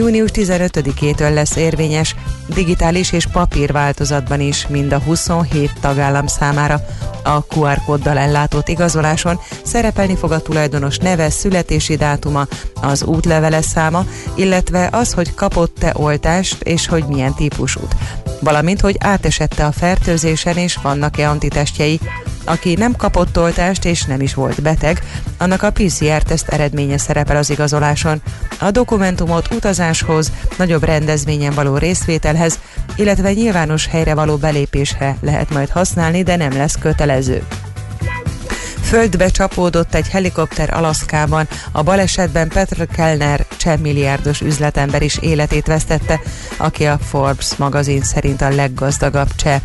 június 15-től lesz érvényes, digitális és papír változatban is mind a 27 tagállam számára. A QR kóddal ellátott igazoláson szerepelni fog a tulajdonos neve, születési dátuma, az útlevele száma, illetve az, hogy kapott-e oltást és hogy milyen típusút valamint hogy átesette a fertőzésen és vannak-e antitestjei. Aki nem kapott oltást és nem is volt beteg, annak a PCR-teszt eredménye szerepel az igazoláson. A dokumentumot utazáshoz, nagyobb rendezvényen való részvételhez, illetve nyilvános helyre való belépésre lehet majd használni, de nem lesz kötelező. Földbe csapódott egy helikopter Alaszkában. A balesetben Petr Kellner, cseh milliárdos üzletember is életét vesztette, aki a Forbes magazin szerint a leggazdagabb cseh.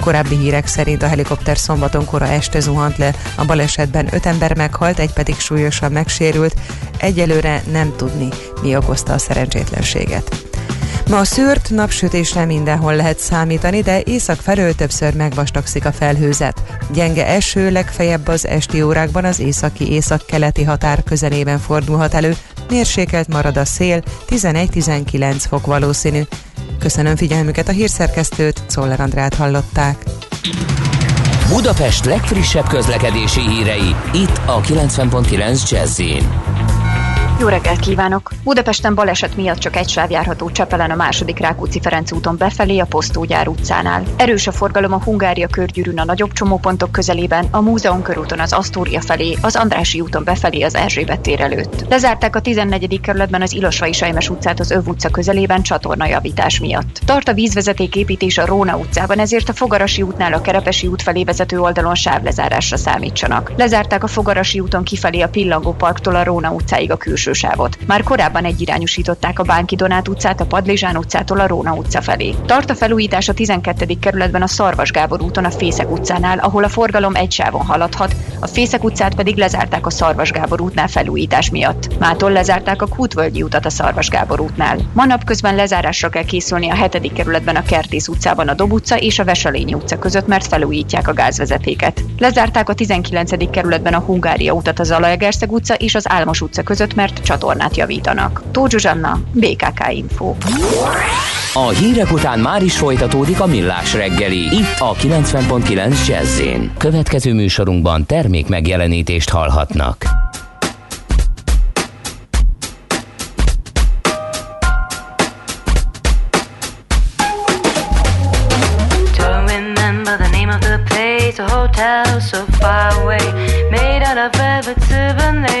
Korábbi hírek szerint a helikopter szombaton kora este zuhant le, a balesetben öt ember meghalt, egy pedig súlyosan megsérült. Egyelőre nem tudni, mi okozta a szerencsétlenséget. Ma szűrt napsütésre mindenhol lehet számítani, de észak felől többször megvastagszik a felhőzet. Gyenge eső legfeljebb az esti órákban az északi észak-keleti határ közelében fordulhat elő, mérsékelt marad a szél, 11-19 fok valószínű. Köszönöm figyelmüket a hírszerkesztőt, Czoller Andrát hallották. Budapest legfrissebb közlekedési hírei, itt a 90.9 jazz jó reggelt kívánok! Budapesten baleset miatt csak egy sáv járható Csepelen a második Rákóczi Ferenc úton befelé a Posztógyár utcánál. Erős a forgalom a Hungária körgyűrűn a nagyobb csomópontok közelében, a Múzeum körúton az Asztória felé, az Andrási úton befelé az Erzsébet tér előtt. Lezárták a 14. kerületben az Ilosvai Sajmes utcát az Öv utca közelében csatornajavítás miatt. Tart a vízvezeték építés a Róna utcában, ezért a Fogarasi útnál a Kerepesi út felé vezető oldalon sávlezárásra számítsanak. Lezárták a Fogarasi úton kifelé a Pillangó parktól a Róna utcáig a külső sávot. Már korábban egyirányosították a Bánki Donát utcát a Padlizsán utcától a Róna utca felé. Tart a felújítás a 12. kerületben a Szarvas Gábor úton a Fészek utcánál, ahol a forgalom egy sávon haladhat, a Fészek utcát pedig lezárták a Szarvas Gábor útnál felújítás miatt. Mától lezárták a Kútvölgyi utat a Szarvas Gábor útnál. Ma napközben lezárásra kell készülni a 7. kerületben a Kertész utcában a Dob utca és a Veselényi utca között, mert felújítják a gázvezetéket. Lezárták a 19. kerületben a Hungária utat az Zalaegerszeg utca és az Álmos utca között, mert csatornát javítanak. Tóth Zsuzsanna, BKK Info. A hírek után már is folytatódik a millás reggeli. Itt a 90.9 jazz Következő műsorunkban termék megjelenítést hallhatnak. hotel so far away, made out of velvet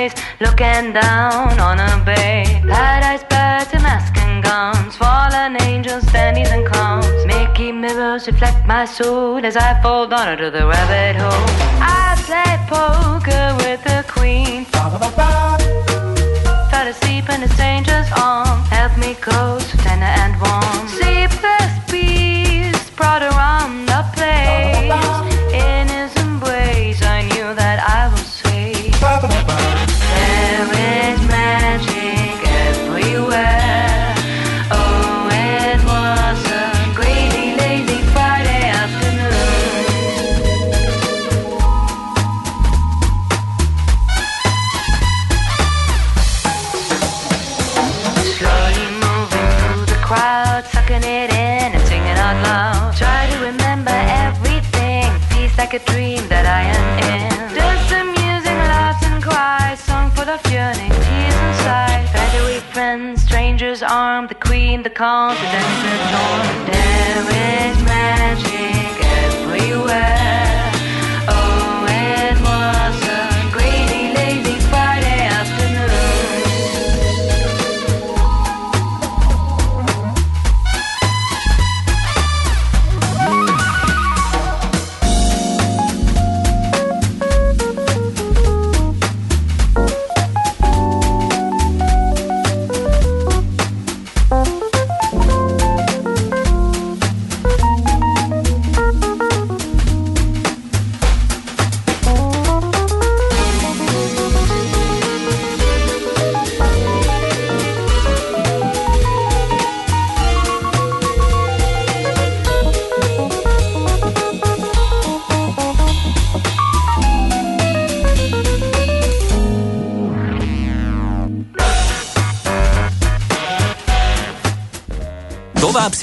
lace, looking down on a bay. Paradise birds and mask and gowns, fallen angels, dandies and clowns. Mickey mirrors reflect my soul as I fall down into the rabbit hole. I play poker with the queen. Fell asleep in a stranger's arm, help me close, tender and warm. Sleepless bees brought like a dream that I am in. Dance amusing laughs and cries, song full of yearning, tears and sighs. Feathery friends, strangers armed, the queen, the confident, the torn. There is magic everywhere.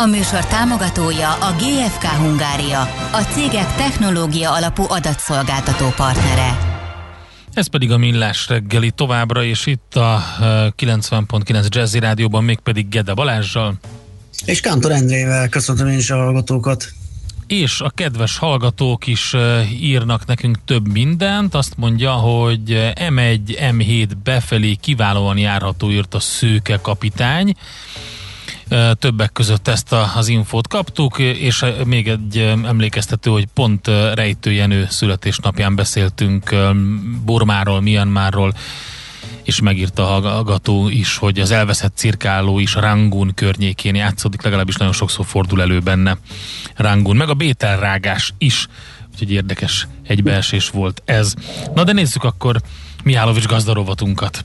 A műsor támogatója a GFK Hungária, a cégek technológia alapú adatszolgáltató partnere. Ez pedig a Millás reggeli továbbra, és itt a 90.9 eh, Jazzy Rádióban mégpedig Gede Balázsjal. És Kántor Endrével köszöntöm én is a hallgatókat. És a kedves hallgatók is eh, írnak nekünk több mindent. Azt mondja, hogy M1, M7 befelé kiválóan járható írt a szőke kapitány többek között ezt az infót kaptuk, és még egy emlékeztető, hogy pont Rejtő Jenő születésnapján beszéltünk Burmáról, Myanmarról, és megírta a hallgató is, hogy az elveszett cirkáló is Rangun környékén játszódik, legalábbis nagyon sokszor fordul elő benne Rangun, meg a bételrágás is, úgyhogy érdekes egybeesés volt ez. Na de nézzük akkor Mihálovics gazdarovatunkat.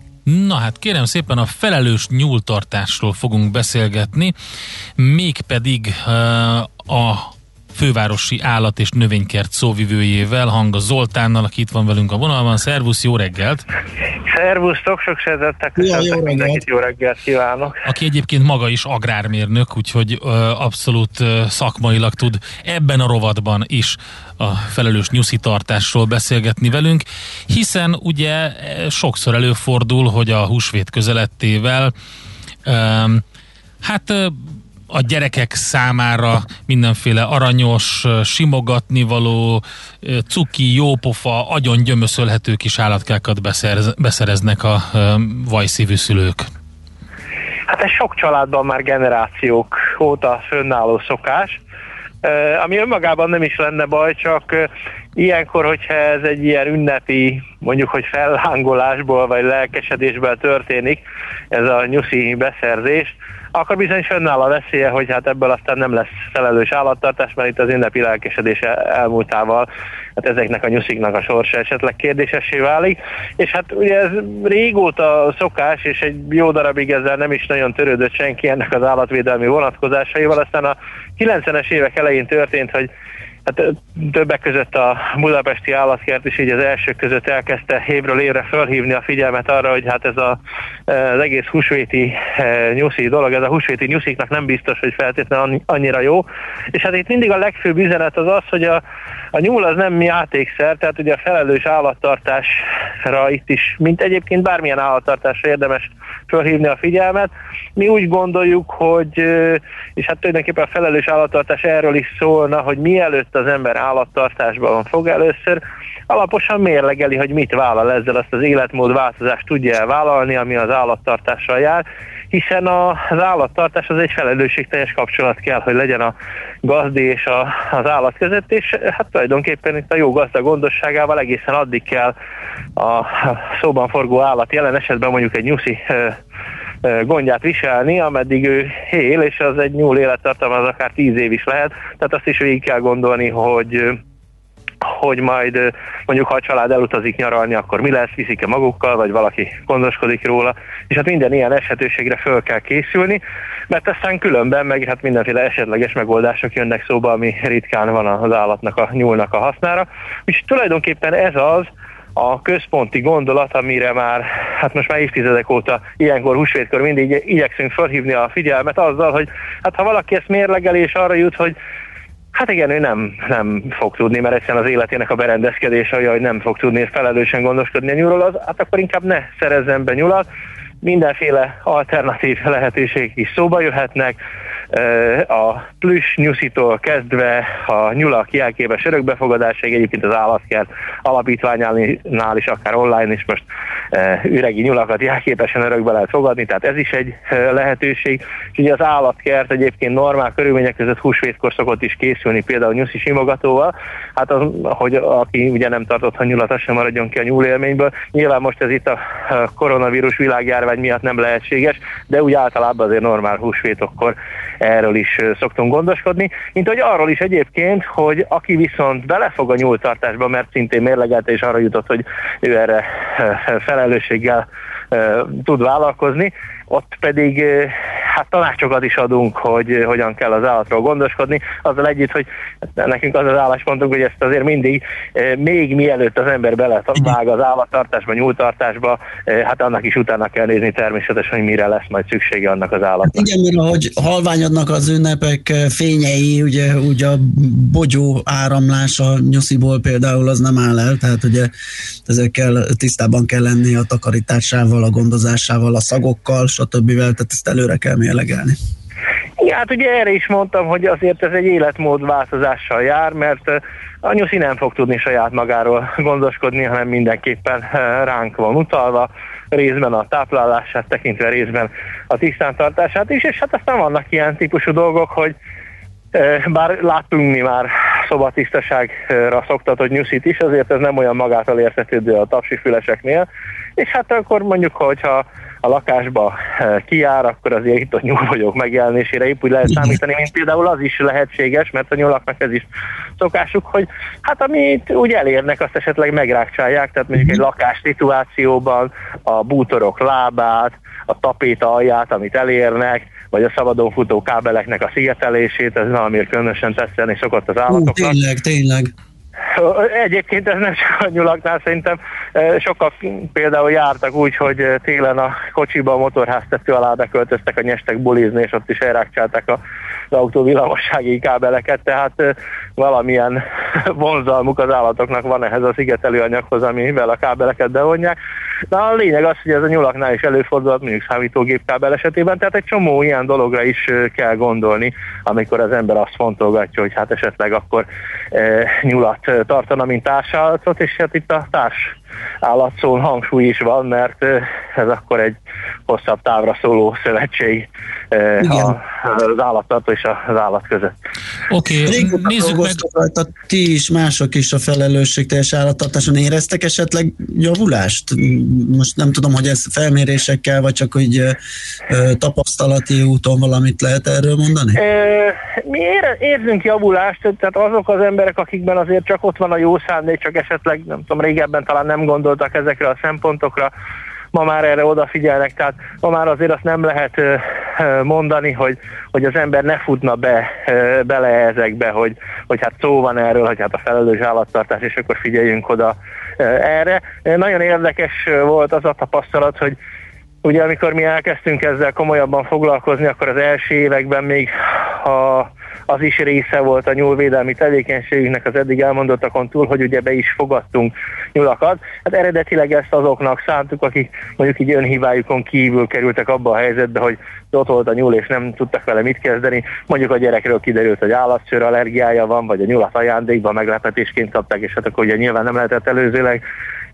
Na hát kérem szépen a felelős nyúltartásról fogunk beszélgetni, mégpedig uh, a fővárosi állat és növénykert szóvivőjével, Hanga Zoltánnal, aki itt van velünk a vonalban. Szervusz, jó reggelt! Szervusztok, sok szeretettel köszöntök mindenkit, jó reggelt kívánok! Aki egyébként maga is agrármérnök, úgyhogy uh, abszolút uh, szakmailag tud ebben a rovatban is a felelős nyuszitartásról beszélgetni velünk, hiszen ugye sokszor előfordul, hogy a húsvét közelettével um, hát a gyerekek számára mindenféle aranyos, simogatnivaló, cuki, jópofa, agyon gyömöszölhető kis állatkákat beszerez, beszereznek a vajszívű szülők. Hát ez sok családban már generációk óta fönnálló szokás, ami önmagában nem is lenne baj, csak ilyenkor, hogyha ez egy ilyen ünnepi, mondjuk, hogy fellángolásból vagy lelkesedésből történik, ez a nyuszi beszerzés, akkor bizony fönnáll a veszélye, hogy hát ebből aztán nem lesz felelős állattartás, mert itt az ünnepi lelkesedés elmúltával hát ezeknek a nyusziknak a sorsa esetleg kérdésessé válik. És hát ugye ez régóta szokás, és egy jó darabig ezzel nem is nagyon törődött senki ennek az állatvédelmi vonatkozásaival, aztán a 90-es évek elején történt, hogy Hát többek között a budapesti állatkert is így az elsők között elkezdte évről évre felhívni a figyelmet arra, hogy hát ez a, az egész húsvéti nyuszi dolog, ez a húsvéti nyusziknak nem biztos, hogy feltétlenül annyira jó. És hát itt mindig a legfőbb üzenet az az, hogy a, a nyúl az nem játékszer, tehát ugye a felelős állattartásra itt is, mint egyébként bármilyen állattartásra érdemes felhívni a figyelmet. Mi úgy gondoljuk, hogy, és hát tulajdonképpen a felelős állattartás erről is szólna, hogy mielőtt az ember állattartásban fog először, alaposan mérlegeli, hogy mit vállal ezzel, azt az életmód változást tudja elvállalni, ami az állattartással jár, hiszen az állattartás az egy felelősségteljes kapcsolat kell, hogy legyen a gazdi és a, az állat között, és hát tulajdonképpen itt a jó gazda gondosságával egészen addig kell a szóban forgó állat, jelen esetben mondjuk egy nyuszi gondját viselni, ameddig ő él, és az egy nyúl élettartalma az akár tíz év is lehet, tehát azt is végig kell gondolni, hogy hogy majd mondjuk ha a család elutazik nyaralni, akkor mi lesz, viszik-e magukkal, vagy valaki gondoskodik róla, és hát minden ilyen esetőségre föl kell készülni, mert aztán különben meg hát mindenféle esetleges megoldások jönnek szóba, ami ritkán van az állatnak, a nyúlnak a hasznára. És tulajdonképpen ez az, a központi gondolat, amire már, hát most már évtizedek óta ilyenkor húsvétkor mindig igyekszünk felhívni a figyelmet azzal, hogy hát ha valaki ezt mérlegeli és arra jut, hogy Hát igen, ő nem, nem fog tudni, mert egyszerűen az életének a berendezkedése olyan, hogy nem fog tudni felelősen gondoskodni a nyúlról, az, hát akkor inkább ne szerezzen be nyulat. Mindenféle alternatív lehetőségek is szóba jöhetnek, a plüss nyuszitól kezdve a nyulak jelképes örökbefogadásáig, egyébként az állatkert alapítványánál is, akár online is most üregi nyulakat jelképesen örökbe lehet fogadni, tehát ez is egy lehetőség. És ugye az állatkert egyébként normál körülmények között húsvétkor szokott is készülni, például nyuszi simogatóval, hát az, hogy aki ugye nem tartott a nyulat, az sem maradjon ki a nyúlélményből. Nyilván most ez itt a koronavírus világjárvány miatt nem lehetséges, de úgy általában azért normál húsvétokkor erről is szoktunk gondoskodni. Mint hogy arról is egyébként, hogy aki viszont belefog a nyúltartásba, mert szintén mérlegelte és arra jutott, hogy ő erre felelősséggel tud vállalkozni, ott pedig hát tanácsokat is adunk, hogy hogyan kell az állatról gondoskodni, azzal együtt, hogy nekünk az az álláspontunk, hogy ezt azért mindig, még mielőtt az ember belevág az állattartásba, nyúltartásba, hát annak is utána kell nézni természetesen, hogy mire lesz majd szüksége annak az állatnak. Hát igen, mert ahogy halványodnak az ünnepek fényei, ugye, ugye a bogyó áramlás a nyusziból például az nem áll el, tehát ugye ezekkel tisztában kell lenni a takarításával, a gondozásával, a szagokkal, stb. Tehát ezt előre kell mérlegelni. Igen, hát ugye erre is mondtam, hogy azért ez egy életmód változással jár, mert a nyuszi nem fog tudni saját magáról gondoskodni, hanem mindenképpen ránk van utalva, részben a táplálását tekintve, részben a tisztántartását is, és hát aztán vannak ilyen típusú dolgok, hogy bár láttunk mi már szobatisztaságra szoktatott nyuszit is, azért ez nem olyan magától értetődő a tapsifüleseknél, és hát akkor mondjuk, hogyha a lakásba eh, kijár, akkor azért itt a nyúlvagyok megjelenésére épp úgy lehet számítani, mint például az is lehetséges, mert a nyulaknak ez is szokásuk, hogy hát amit úgy elérnek, azt esetleg megrákcsálják, tehát mondjuk egy mhm. lakás szituációban a bútorok lábát, a tapéta alját, amit elérnek, vagy a szabadon futó kábeleknek a szigetelését, ez valamiért különösen tetszelni szokott az állatoknak. Uh, tényleg, tényleg. Egyébként ez nem csak a nyulaknál, szerintem sokkal például jártak úgy, hogy télen a kocsiba a motorháztető alá beköltöztek a nyestek bulizni, és ott is elrákcsálták az autó villamossági kábeleket, tehát valamilyen vonzalmuk az állatoknak van ehhez a szigetelő anyaghoz, amivel a kábeleket bevonják. De a lényeg az, hogy ez a nyulaknál is előfordulhat, mondjuk számítógép kábel esetében, tehát egy csomó ilyen dologra is kell gondolni, amikor az ember azt fontolgatja, hogy hát esetleg akkor e, nyulat tartana, mint társállatot, és hát itt a társ állatszón hangsúly is van, mert ez akkor egy hosszabb távra szóló szövetség az állattartó és az állat között. Oké, okay, nézzük meg. Rajta, ti is, mások is a teljes állattartáson éreztek esetleg javulást? Most nem tudom, hogy ez felmérésekkel, vagy csak hogy tapasztalati úton valamit lehet erről mondani? Mi érzünk javulást, tehát azok az emberek, akikben azért csak ott van a jó szándék, csak esetleg, nem tudom, régebben talán nem gondoltak ezekre a szempontokra, ma már erre odafigyelnek, tehát ma már azért azt nem lehet mondani, hogy, hogy az ember ne futna be, bele ezekbe, hogy, hogy hát szó van erről, hogy hát a felelős állattartás, és akkor figyeljünk oda erre. Nagyon érdekes volt az a tapasztalat, hogy ugye amikor mi elkezdtünk ezzel komolyabban foglalkozni, akkor az első években még a az is része volt a nyúlvédelmi tevékenységünknek az eddig elmondottakon túl, hogy ugye be is fogadtunk nyulakat. Hát eredetileg ezt azoknak szántuk, akik mondjuk így önhibájukon kívül kerültek abba a helyzetbe, hogy ott volt a nyúl, és nem tudtak vele mit kezdeni. Mondjuk a gyerekről kiderült, hogy állatszőr allergiája van, vagy a nyulat ajándékban meglepetésként kapták, és hát akkor ugye nyilván nem lehetett előzőleg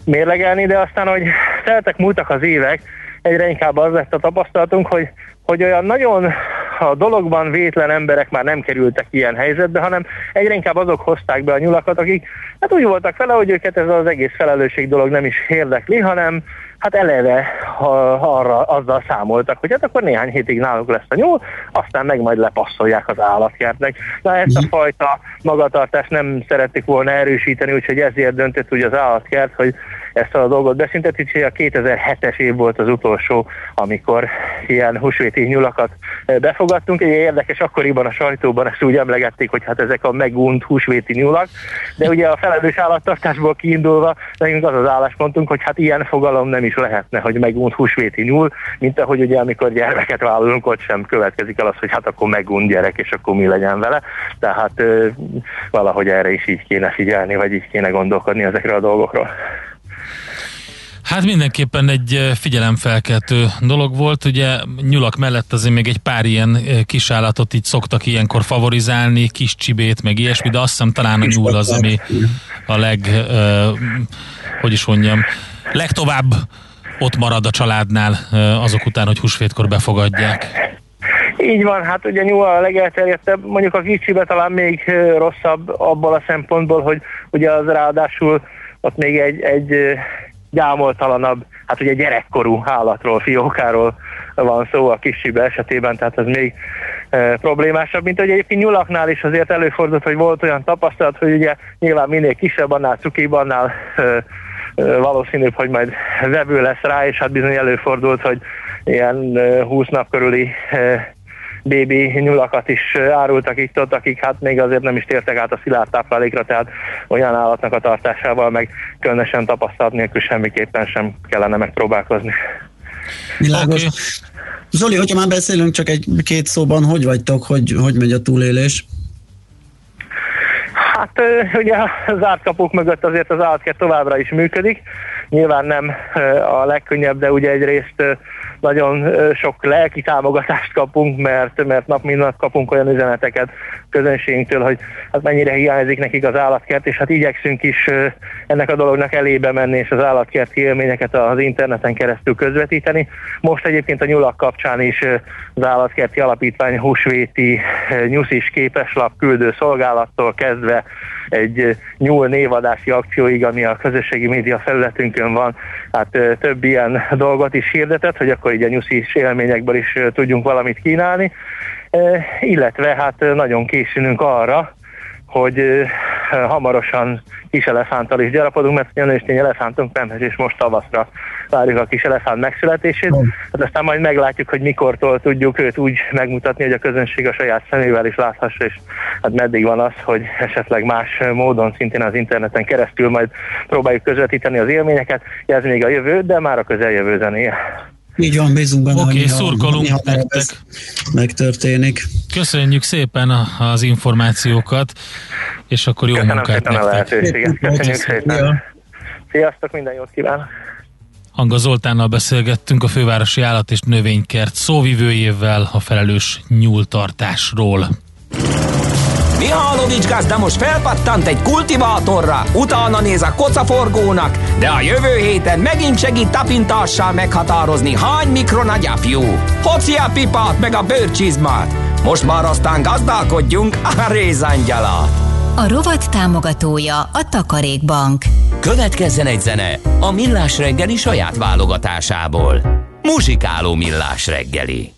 mérlegelni, de aztán, hogy teltek múltak az évek, egyre inkább az lett a tapasztalatunk, hogy, hogy olyan nagyon a dologban vétlen emberek már nem kerültek ilyen helyzetbe, hanem egyre inkább azok hozták be a nyulakat, akik hát úgy voltak vele, hogy őket ez az egész felelősség dolog nem is érdekli, hanem hát eleve ha, arra azzal számoltak, hogy hát akkor néhány hétig náluk lesz a nyúl, aztán meg majd lepasszolják az állatkertnek. Na ezt a mhm. fajta magatartást nem szerették volna erősíteni, úgyhogy ezért döntött úgy az állatkert, hogy ezt a dolgot beszinteti, úgyhogy a 2007-es év volt az utolsó, amikor ilyen húsvéti nyulakat befogadtunk. Egy érdekes, akkoriban a sajtóban ezt úgy emlegették, hogy hát ezek a megunt húsvéti nyulak, de ugye a felelős állattartásból kiindulva nekünk az az álláspontunk, hogy hát ilyen fogalom nem is lehetne, hogy megunt húsvéti nyúl, mint ahogy ugye amikor gyermeket vállalunk, ott sem következik el az, hogy hát akkor megunt gyerek, és akkor mi legyen vele. Tehát ö, valahogy erre is így kéne figyelni, vagy így kéne gondolkodni ezekre a dolgokról. Hát mindenképpen egy figyelemfelkeltő dolog volt, ugye nyulak mellett azért még egy pár ilyen kisállatot így szoktak ilyenkor favorizálni, kis csibét, meg ilyesmi, de azt hiszem talán a nyúl az, ami a leg, hogy is mondjam, legtovább ott marad a családnál azok után, hogy húsvétkor befogadják. Így van, hát ugye nyúl a legelterjedtebb, mondjuk a kicsibe talán még rosszabb abból a szempontból, hogy ugye az ráadásul ott még egy, egy gyámoltalanabb, hát ugye gyerekkorú állatról, fiókáról van szó a kisibe esetében, tehát ez még e, problémásabb, mint hogy egyébként nyulaknál is azért előfordult, hogy volt olyan tapasztalat, hogy ugye nyilván minél kisebb, annál cukibb, annál e, e, valószínűbb, hogy majd vevő lesz rá, és hát bizony előfordult, hogy ilyen 20 nap körüli bébi nyulakat is árultak itt ott, akik hát még azért nem is tértek át a szilárd táplálékra, tehát olyan állatnak a tartásával meg különösen tapasztalat nélkül semmiképpen sem kellene megpróbálkozni. Világos. Okay. Zoli, hogyha már beszélünk csak egy-két szóban, hogy vagytok, hogy, hogy megy a túlélés? Hát ugye az átkapuk mögött azért az állatkert továbbra is működik. Nyilván nem a legkönnyebb, de ugye egyrészt nagyon sok lelki támogatást kapunk, mert, mert nap mint nap kapunk olyan üzeneteket közönségünktől, hogy hát mennyire hiányzik nekik az állatkert, és hát igyekszünk is ennek a dolognak elébe menni, és az állatkerti élményeket az interneten keresztül közvetíteni. Most egyébként a nyulak kapcsán is az állatkerti alapítvány húsvéti nyuszis képeslap küldő szolgálattól kezdve egy nyúl névadási akcióig, ami a közösségi média felületünkön van, hát több ilyen dolgot is hirdetett, hogy akkor így a nyuszis élményekből is tudjunk valamit kínálni, illetve hát nagyon készülünk arra, hogy hamarosan kis elefánttal is gyarapodunk, mert a nőstény elefántunk nem és most tavaszra várjuk a kis elefánt megszületését. Hát aztán majd meglátjuk, hogy mikortól tudjuk őt úgy megmutatni, hogy a közönség a saját szemével is láthassa, és hát meddig van az, hogy esetleg más módon, szintén az interneten keresztül majd próbáljuk közvetíteni az élményeket. Ez még a jövő, de már a közeljövő zenéje. Így van, bízunk benne, Oké, okay, szurkolunk nektek. Megtörténik. Köszönjük szépen az információkat, és akkor jó Köszönöm munkát nektek. a lehetőséget. Köszönjük szépen. Sziasztok, minden jót kívánok! Hanga Zoltánnal beszélgettünk a fővárosi állat és növénykert szóvivőjével a felelős nyúltartásról. Mihálovics gazda most felpattant egy kultivátorra, utána néz a kocaforgónak, de a jövő héten megint segít tapintással meghatározni, hány mikron a gyapjú. Hoci a pipát meg a bőrcsizmát. Most már aztán gazdálkodjunk a rézangyalat. A rovat támogatója a Takarékbank. Következzen egy zene a Millás reggeli saját válogatásából. Muzsikáló Millás reggeli.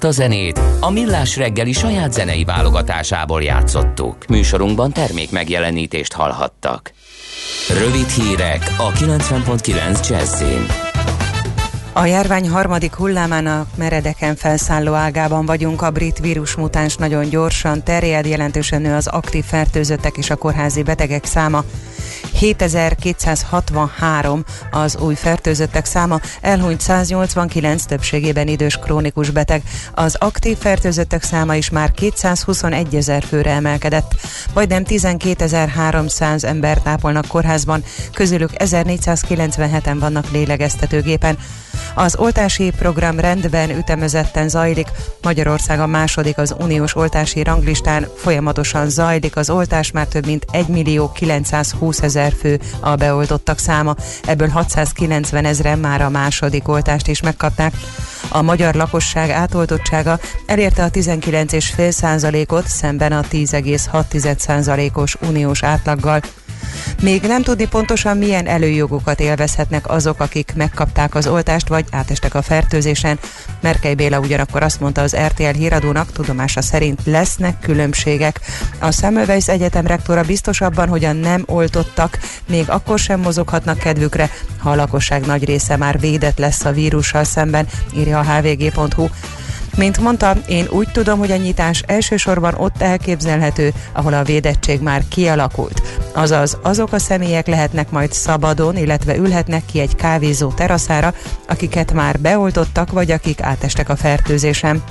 Ezt a zenét a Millás reggeli saját zenei válogatásából játszottuk. Műsorunkban termék megjelenítést hallhattak. Rövid hírek a 90.9 Jazzin. A járvány harmadik hullámának meredeken felszálló ágában vagyunk. A brit vírusmutáns nagyon gyorsan terjed, jelentősen nő az aktív fertőzöttek és a kórházi betegek száma. 7263 az új fertőzöttek száma, elhunyt 189 többségében idős krónikus beteg. Az aktív fertőzöttek száma is már 221 ezer főre emelkedett. Majdnem 12.300 ember tápolnak kórházban, közülük 1497-en vannak lélegeztetőgépen. Az oltási program rendben ütemezetten zajlik. Magyarország a második az uniós oltási ranglistán. Folyamatosan zajlik az oltás, már több mint 1 millió 920 ezer fő a beoltottak száma. Ebből 690 ezeren már a második oltást is megkapták. A magyar lakosság átoltottsága elérte a 19,5 százalékot, szemben a 10,6 százalékos uniós átlaggal. Még nem tudni pontosan milyen előjogokat élvezhetnek azok, akik megkapták az oltást, vagy átestek a fertőzésen. Merkely Béla ugyanakkor azt mondta az RTL híradónak, tudomása szerint lesznek különbségek. A Semmelweis Egyetem rektora biztos hogy a nem oltottak még akkor sem mozoghatnak kedvükre, ha a lakosság nagy része már védett lesz a vírussal szemben, írja a hvg.hu. Mint mondta, én úgy tudom, hogy a nyitás elsősorban ott elképzelhető, ahol a védettség már kialakult. Azaz, azok a személyek lehetnek majd szabadon, illetve ülhetnek ki egy kávézó teraszára, akiket már beoltottak, vagy akik átestek a fertőzésem.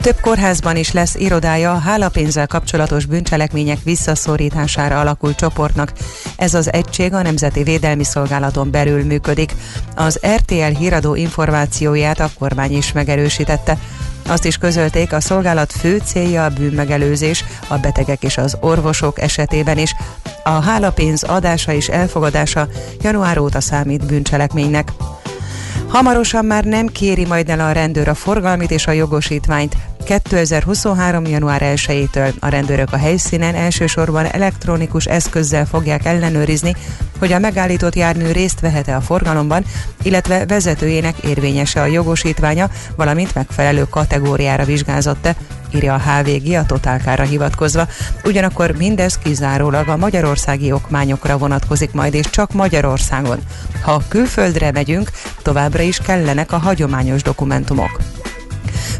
Több kórházban is lesz irodája a hálapénzzel kapcsolatos bűncselekmények visszaszorítására alakult csoportnak. Ez az egység a Nemzeti Védelmi Szolgálaton belül működik. Az RTL híradó információját a kormány is megerősítette. Azt is közölték, a szolgálat fő célja a bűnmegelőzés, a betegek és az orvosok esetében is. A hálapénz adása és elfogadása január óta számít bűncselekménynek. Hamarosan már nem kéri majd el a rendőr a forgalmit és a jogosítványt. 2023. január 1-től a rendőrök a helyszínen elsősorban elektronikus eszközzel fogják ellenőrizni, hogy a megállított jármű részt vehet-e a forgalomban, illetve vezetőjének érvényese a jogosítványa, valamint megfelelő kategóriára vizsgázott-e, írja a HVG a totálkára hivatkozva. Ugyanakkor mindez kizárólag a magyarországi okmányokra vonatkozik majd, és csak Magyarországon. Ha külföldre megyünk, továbbra is kellenek a hagyományos dokumentumok.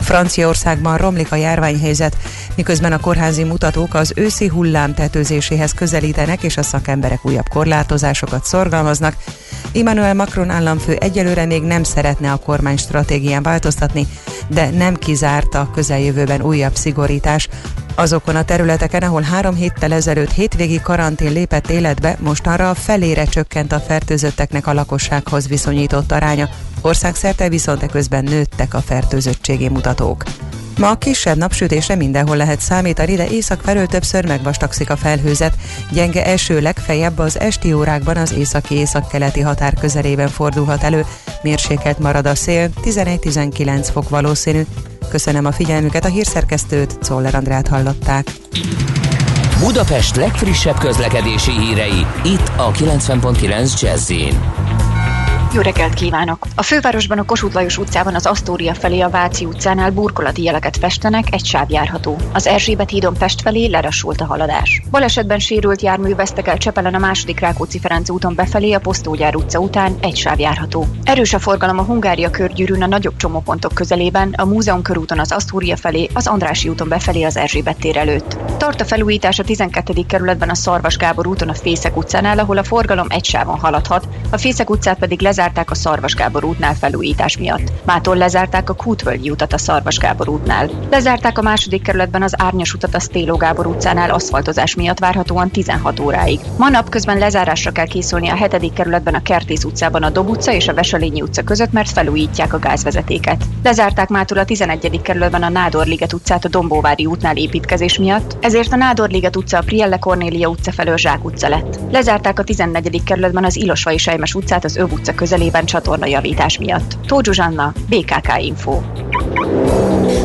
Franciaországban romlik a járványhelyzet, miközben a kórházi mutatók az őszi hullám tetőzéséhez közelítenek, és a szakemberek újabb korlátozásokat szorgalmaznak. Emmanuel Macron államfő egyelőre még nem szeretne a kormány stratégián változtatni, de nem kizárt a közeljövőben újabb szigorítás. Azokon a területeken, ahol három héttel ezelőtt hétvégi karantén lépett életbe, mostanra a felére csökkent a fertőzötteknek a lakossághoz viszonyított aránya. Országszerte viszont közben nőttek a fertőzöttségi mutatók. Ma kisebb napsütésre mindenhol lehet számítani, de észak felől többször megvastagszik a felhőzet. Gyenge eső legfeljebb az esti órákban az északi északkeleti határ közelében fordulhat elő. Mérsékelt marad a szél, 11-19 fok valószínű. Köszönöm a figyelmüket, a hírszerkesztőt, Czoller Andrát hallották. Budapest legfrissebb közlekedési hírei, itt a 90.9 jazz jó reggelt kívánok! A fővárosban a Kossuth Lajos utcában az Asztória felé a Váci utcánál burkolati jeleket festenek, egy sáv járható. Az Erzsébet hídon Pest felé lerassult a haladás. Balesetben sérült jármű vesztek el Csepelen a második Rákóczi Ferenc úton befelé a Posztógyár utca után egy sáv járható. Erős a forgalom a Hungária körgyűrűn a nagyobb csomópontok közelében, a Múzeum körúton az Asztória felé, az Andrási úton befelé az Erzsébet tér előtt. Tart a felújítás a 12. kerületben a Szarvas Gábor úton a Fészek utcánál, ahol a forgalom egy sávon haladhat, a Fészek utcát pedig lezárták a Szarvas Gábor útnál felújítás miatt. Mától lezárták a Kútvölgyi utat a Szarvas Gábor útnál. Lezárták a második kerületben az Árnyas utat a Stéló Gábor utcánál aszfaltozás miatt várhatóan 16 óráig. Ma napközben lezárásra kell készülni a hetedik kerületben a Kertész utcában a Dob utca és a Veselényi utca között, mert felújítják a gázvezetéket. Lezárták mától a 11. kerületben a Nádorliget utcát a Dombóvári útnál építkezés miatt, ezért a Nádorliget utca a Prielle Kornélia utca felől Zsák utca lett. Lezárták a 14. kerületben az Ilosvai Sejmes utcát az Öv utca közelében csatornajavítás miatt. Tóth Zsuzsanna, BKK Info.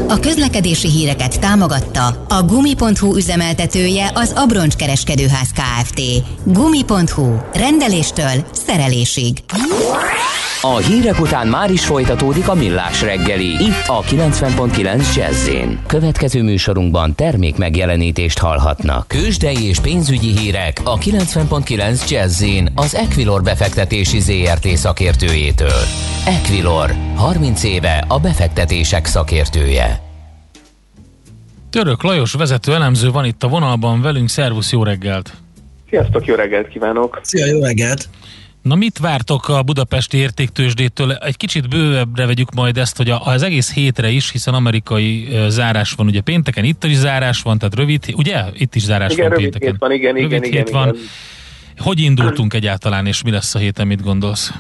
A közlekedési híreket támogatta a Gumi.hu üzemeltetője az Abroncs Kereskedőház Kft. Gumi.hu. Rendeléstől szerelésig. A hírek után már is folytatódik a millás reggeli, itt a 90.9 jazz Következő műsorunkban termék megjelenítést hallhatnak. Kősdei és pénzügyi hírek a 90.9 jazz az Equilor befektetési ZRT szakértőjétől. Equilor, 30 éve a befektetések szakértője. Török Lajos vezető elemző van itt a vonalban velünk, szervusz, jó reggelt! Sziasztok, jó reggelt kívánok! Szia, jó reggelt! Na mit vártok a budapesti értéktősdétől? Egy kicsit bővebbre vegyük majd ezt, hogy az egész hétre is, hiszen amerikai zárás van, ugye pénteken itt is zárás van, tehát rövid, ugye? Itt is zárás igen, van pénteken. Hét van, igen, rövid igen, hét igen, van. igen. Hogy indultunk egyáltalán, és mi lesz a héten, mit gondolsz?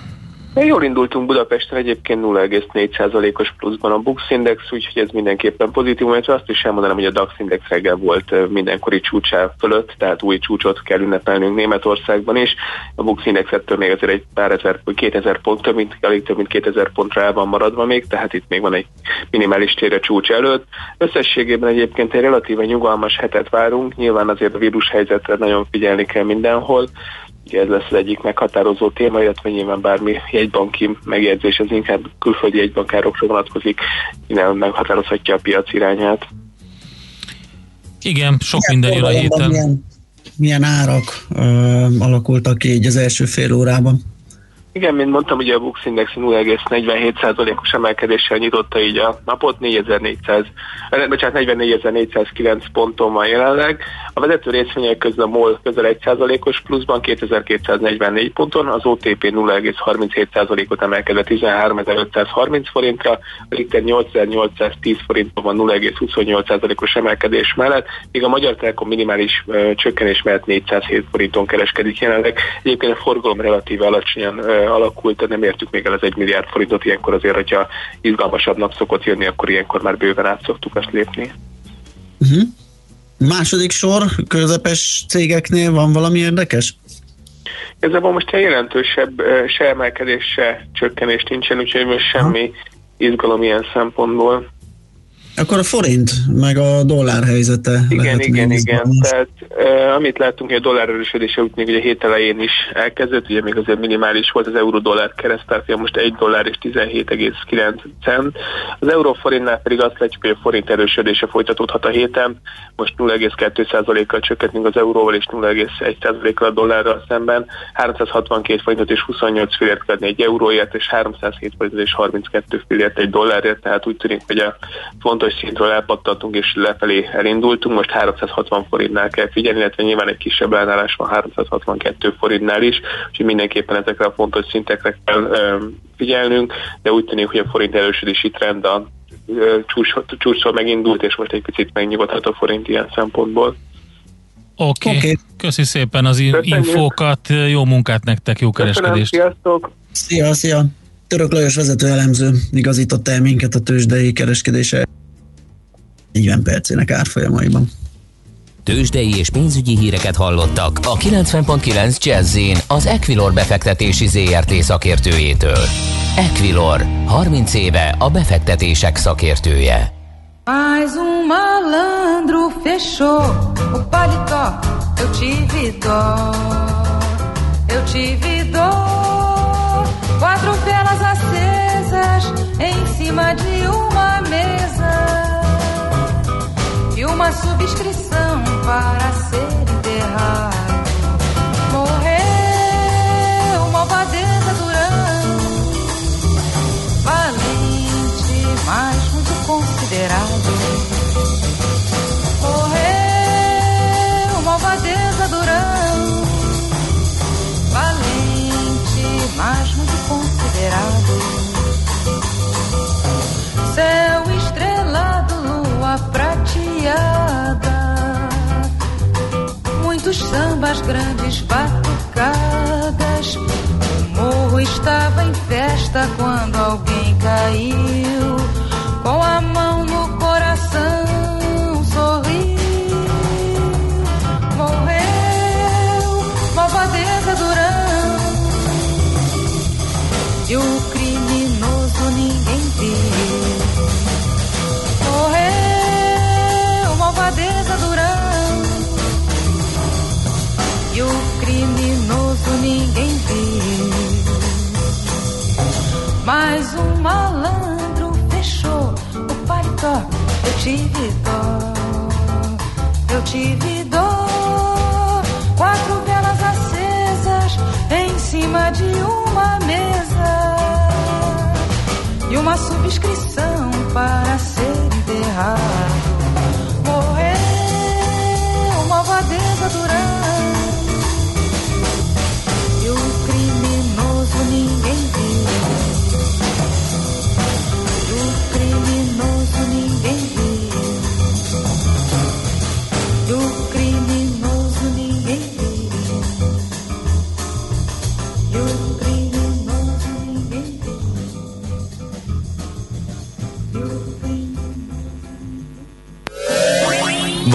Jól indultunk Budapesten egyébként 0,4%-os pluszban a Bux Index, úgyhogy ez mindenképpen pozitív, mert azt is elmondanám, hogy a DAX Index reggel volt mindenkori csúcsá fölött, tehát új csúcsot kell ünnepelnünk Németországban is. A Bux Index ettől még azért egy pár ezer, 2000 pont, több mint, alig több mint 2000 pontra el van maradva még, tehát itt még van egy minimális tér a csúcs előtt. Összességében egyébként egy relatíve nyugalmas hetet várunk, nyilván azért a vírus helyzetre nagyon figyelni kell mindenhol, Ugye ez lesz az egyik meghatározó téma, illetve nyilván bármi jegybanki megjegyzés, az inkább külföldi jegybankárokra vonatkozik, innen meghatározhatja a piac irányát. Igen, sok minden jön a héten. Milyen, milyen árak ö, alakultak ki így az első fél órában? Igen, mint mondtam, ugye a Bux Index 0,47%-os emelkedéssel nyitotta így a napot, 4400, bocsánat, 44.409 ponton van jelenleg. A vezető részvények közül a MOL közel 1%-os pluszban 2244 ponton, az OTP 0,37%-ot emelkedett 13.530 forintra, a Richter 8810 forinton van 0,28%-os emelkedés mellett, míg a Magyar Telekom minimális ö, csökkenés mellett 407 forinton kereskedik jelenleg. Egyébként a forgalom relatíve alacsonyan ö, alakult, nem értük még el az egy milliárd forintot, ilyenkor azért, hogyha izgalmasabb nap szokott jönni, akkor ilyenkor már bőven át szoktuk ezt lépni. Uh-huh. Második sor, közepes cégeknél van valami érdekes? Igazából most egy jelentősebb se emelkedés, se csökkenés nincsen, úgyhogy most semmi izgalom ilyen szempontból. Akkor a forint, meg a dollár helyzete. Igen, lehet igen, igen. izgalmas. Tehát uh, amit láttunk, hogy a dollár erősödése úgy még ugye hét elején is elkezdett, ugye még azért minimális volt az euró-dollár keresztárfia, most 1 dollár és 17,9 cent. Az euró-forintnál pedig azt látjuk, hogy a forint erősödése folytatódhat a héten. Most 0,2%-kal csökkentünk az euróval és 0,1%-kal a dollárral szemben. 362 forintot és 28 fillért adni egy euróért, és 307 forintot és 32 fillért egy dollárért, tehát úgy tűnik, hogy a fontos szintről elpattantunk és lefelé elindultunk, most 360 forintnál kell figyelni, illetve nyilván egy kisebb ellenállás van 362 forintnál is, úgyhogy mindenképpen ezekre a fontos szintekre kell figyelnünk, de úgy tűnik, hogy a forint erősödési trend a csúcs, csúcsról megindult, és most egy picit megnyugodhat a forint ilyen szempontból. Oké, okay. Oké. köszi szépen az Köszönjük. infókat, jó munkát nektek, jó Köszönöm, kereskedést. sziasztok! Szia, szia! Török Lajos vezető elemző igazította el minket a tőzsdei kereskedése 40 percének árfolyamaiban. Tőzsdei és pénzügyi híreket hallottak a 90.9 jazz az Equilor befektetési ZRT szakértőjétől. Equilor, 30 éve a befektetések szakértője. Mais um malandro fechou o paletó. Eu tive dó, eu tive dó. Quatro velas acesas em cima de uma mesa uma subscrição para ser enterrado. Morreu malvadeza Durão, valente, mas muito considerado. Muitos sambas, grandes batucadas. O morro estava em festa quando alguém caiu, tive dó, eu tive dó. Quatro velas acesas em cima de uma mesa e uma subscrição para ser enterrado.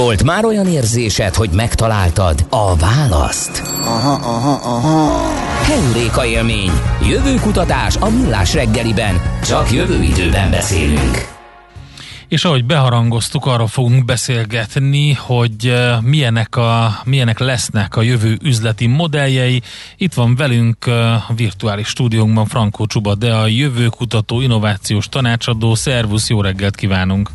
Volt már olyan érzésed, hogy megtaláltad a választ? Aha, aha, aha. Heuréka élmény. Jövőkutatás a millás reggeliben. Csak jövő időben beszélünk. És ahogy beharangoztuk, arról fogunk beszélgetni, hogy eh, milyenek, a, milyenek lesznek a jövő üzleti modelljei. Itt van velünk eh, a virtuális stúdiónkban Frankó Csuba, de a jövőkutató, innovációs tanácsadó. Szervusz, jó reggelt kívánunk!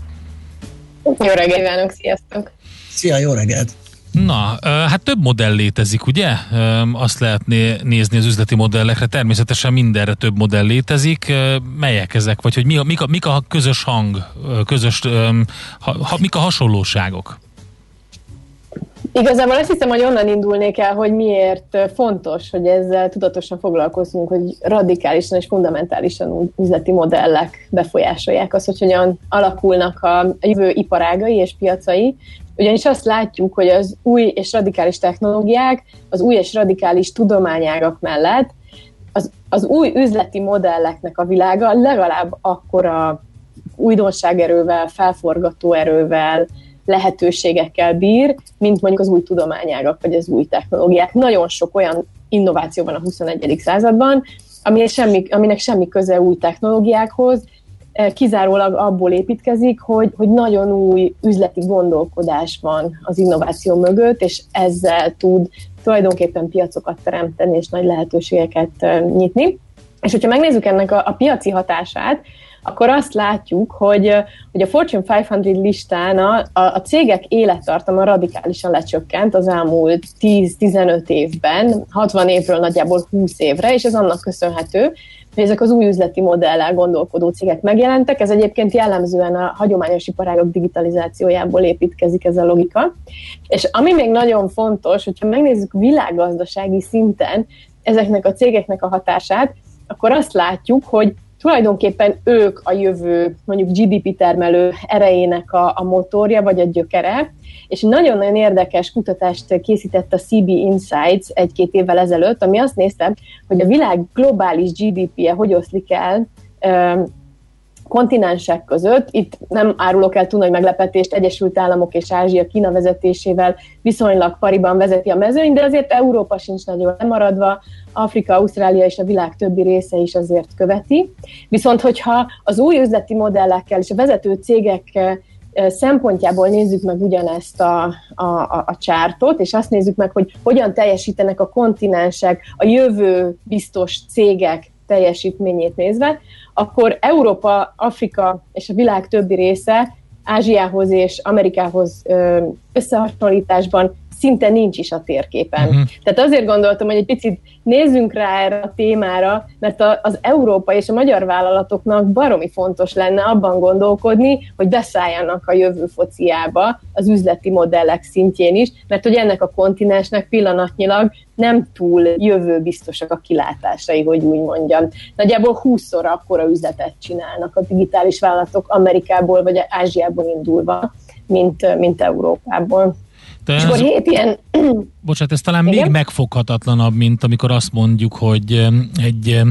Jó reggelt kívánok, sziasztok! Szia, jó reggelt! Na, hát több modell létezik, ugye? Azt lehet né- nézni az üzleti modellekre, természetesen mindenre több modell létezik. Melyek ezek, vagy hogy mi a, mik, a, mik a közös hang, közös, ha, ha, mik a hasonlóságok? Igazából azt hiszem, hogy onnan indulnék el, hogy miért fontos, hogy ezzel tudatosan foglalkozunk, hogy radikálisan és fundamentálisan üzleti modellek befolyásolják azt, hogy hogyan alakulnak a jövő iparágai és piacai. Ugyanis azt látjuk, hogy az új és radikális technológiák, az új és radikális tudományágak mellett az, az új üzleti modelleknek a világa legalább akkora újdonságerővel, felforgató erővel, lehetőségekkel bír, mint mondjuk az új tudományágak, vagy az új technológiák. Nagyon sok olyan innováció van a 21. században, aminek semmi, aminek semmi köze új technológiákhoz, kizárólag abból építkezik, hogy, hogy nagyon új üzleti gondolkodás van az innováció mögött, és ezzel tud tulajdonképpen piacokat teremteni, és nagy lehetőségeket eh, nyitni. És hogyha megnézzük ennek a, a piaci hatását, akkor azt látjuk, hogy, hogy a Fortune 500 listán a, a, cégek élettartama radikálisan lecsökkent az elmúlt 10-15 évben, 60 évről nagyjából 20 évre, és ez annak köszönhető, ezek az új üzleti modellel gondolkodó cégek megjelentek. Ez egyébként jellemzően a hagyományos iparágok digitalizációjából építkezik ez a logika. És ami még nagyon fontos, hogyha megnézzük világgazdasági szinten ezeknek a cégeknek a hatását, akkor azt látjuk, hogy tulajdonképpen ők a jövő mondjuk GDP termelő erejének a, a motorja, vagy a gyökere, és nagyon-nagyon érdekes kutatást készített a CB Insights egy-két évvel ezelőtt, ami azt nézte, hogy a világ globális GDP-je hogy oszlik el kontinensek között. Itt nem árulok el túl nagy meglepetést, Egyesült Államok és Ázsia Kína vezetésével viszonylag pariban vezeti a mezőny, de azért Európa sincs nagyon lemaradva, Afrika, Ausztrália és a világ többi része is azért követi. Viszont, hogyha az új üzleti modellekkel és a vezető cégek szempontjából nézzük meg ugyanezt a, a, a csártot, és azt nézzük meg, hogy hogyan teljesítenek a kontinensek, a jövő biztos cégek teljesítményét nézve, akkor Európa, Afrika és a világ többi része Ázsiához és Amerikához összehasonlításban szinte nincs is a térképen. Uh-huh. Tehát azért gondoltam, hogy egy picit nézzünk rá erre a témára, mert a, az Európa és a magyar vállalatoknak baromi fontos lenne abban gondolkodni, hogy beszálljanak a jövő fociába az üzleti modellek szintjén is, mert hogy ennek a kontinensnek pillanatnyilag nem túl jövőbiztosak a kilátásai, hogy úgy mondjam. Nagyjából 20-szor akkora üzletet csinálnak a digitális vállalatok Amerikából vagy Ázsiából indulva, mint, mint Európából. De És akkor ez, hét ilyen... bocsánat, ez talán Igen? még megfoghatatlanabb, mint amikor azt mondjuk, hogy egy